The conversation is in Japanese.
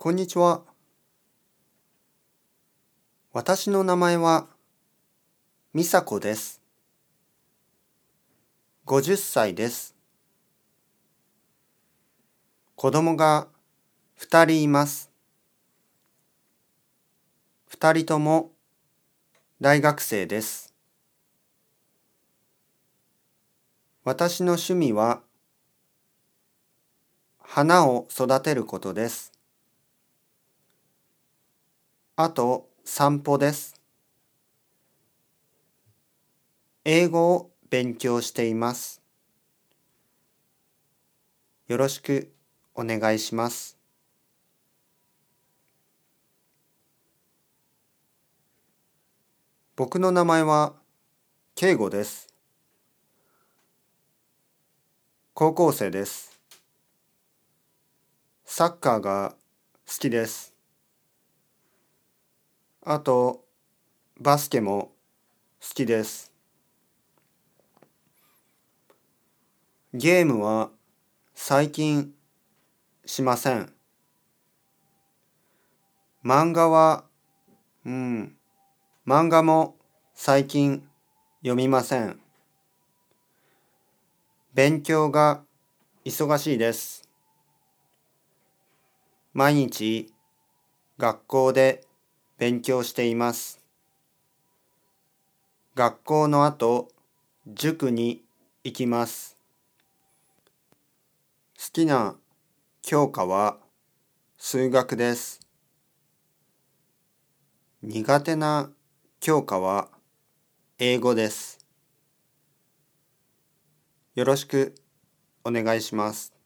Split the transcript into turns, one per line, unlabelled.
こんにちは。私の名前は、みさこです。50歳です。子供が2人います。2人とも大学生です。私の趣味は、花を育てることです。あと散歩です。英語を勉強しています。よろしくお願いします。僕の名前は圭吾です。高校生です。サッカーが好きです。あと、バスケも好きです。ゲームは最近しません。漫画は、うん、漫画も最近読みません。勉強が忙しいです。毎日学校で勉強しています。学校の後、塾に行きます。好きな教科は数学です。苦手な教科は英語です。よろしくお願いします。